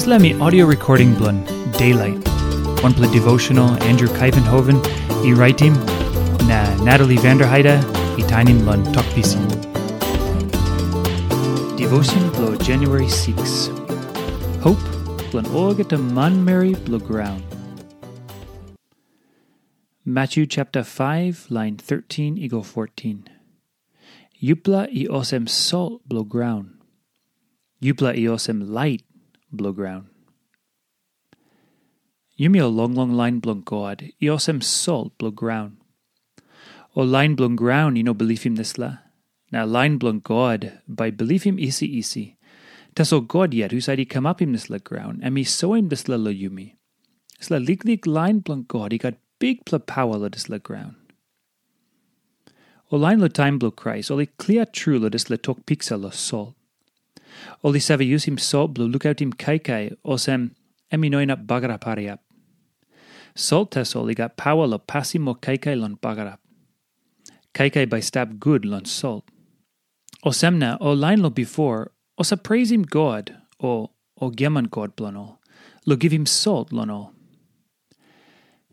Isla mi audio recording blun Daylight. One play devotional Andrew Kuyvenhoven, i writing na Natalie Vanderheide, i tainim blun tokpisin. Devotion blow January 6. Hope blun orga man Mary blow ground. Matthew chapter 5, line 13 equal 14. Yupla i osem salt blow ground. Yupla i osem light blow ground. Yumi o long long line blung god, i salt blow ground. O line blung ground, you know believe him this la. Now line blung god, by believe him easy easy. Tas o god yet, who's he come up him this la ground, and me so him this la lo yumi. This la lig lig line blung god, he got big pla power lo la ground. O line lo time blow Christ, oli clear true lo la tok pixa lo salt. Oli save use him salt blue look out him kai kai, osem emi noinap bagarap hariap. Salt tes oli got power lo passim mo kai kai lon bagarap. Kai kai by stab good lon salt. Osemna o line lo before, osa praise him God, o o geman God blonol, lo give him salt lonol.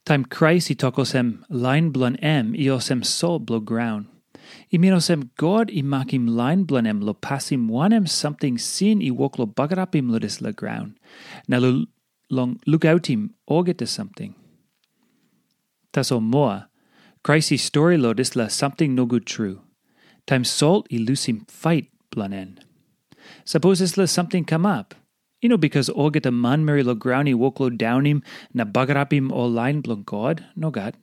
Time Christ i tokosem line blon em i osem salt blow ground. I minosem God i line blanem lo passim wanem something sin i wok lo bagarapim lo dis la ground. Na lo long look out him or get to something. Taso moa, Christ story lo dis la something no good true. Time salt i lose him fight blanen. Suppose this la something come up. You know, because a man mary lo ground i wok lo down him na bagarapim o line blon God, no God.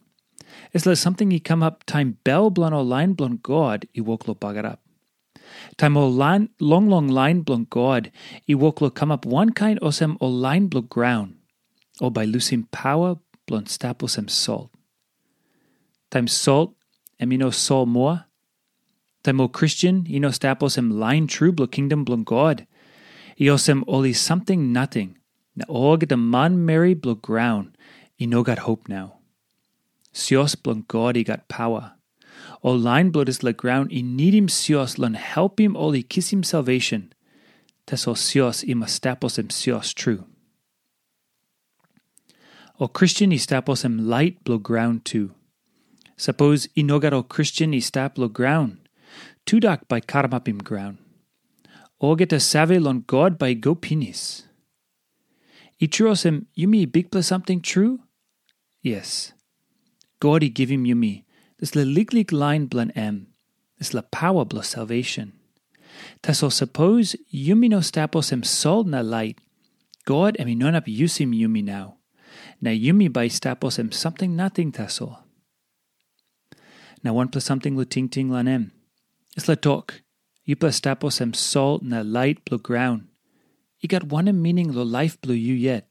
Is there something he come up time bell blon o line blon God i wok lo bagar up. Time o line long long line blon God i wok lo come up one kind osem o line blon ground or by losing power blon staposem salt. Time salt emino sol moa. Time o Christian ino staposem line true blo kingdom blon God. Iosem oli something nothing. Na og the man Mary blo ground. I no got hope now. Sios blon God i got power. O line blood is la ground i need him sios him oli kiss him salvation. Tes o sios i mastapos em sios true. O Christian i stapos em light blow ground too. Suppose i no got o Christian i stap blow ground. Tudak by karmapim ground. O get a save lon God by go pinis. I truosem yumi big plus something true? Yes. God i give him yumi. This la liglig line blan em. This la power bla salvation. Taso suppose yumi no stapos em sol na light. God emi non up usim yumi now. Na yumi by stapos em something nothing taso. Na one plus something lo ting ting lan em. Is la talk. You plus stapos em sol na light blue ground. You got one em meaning lo life blue you yet.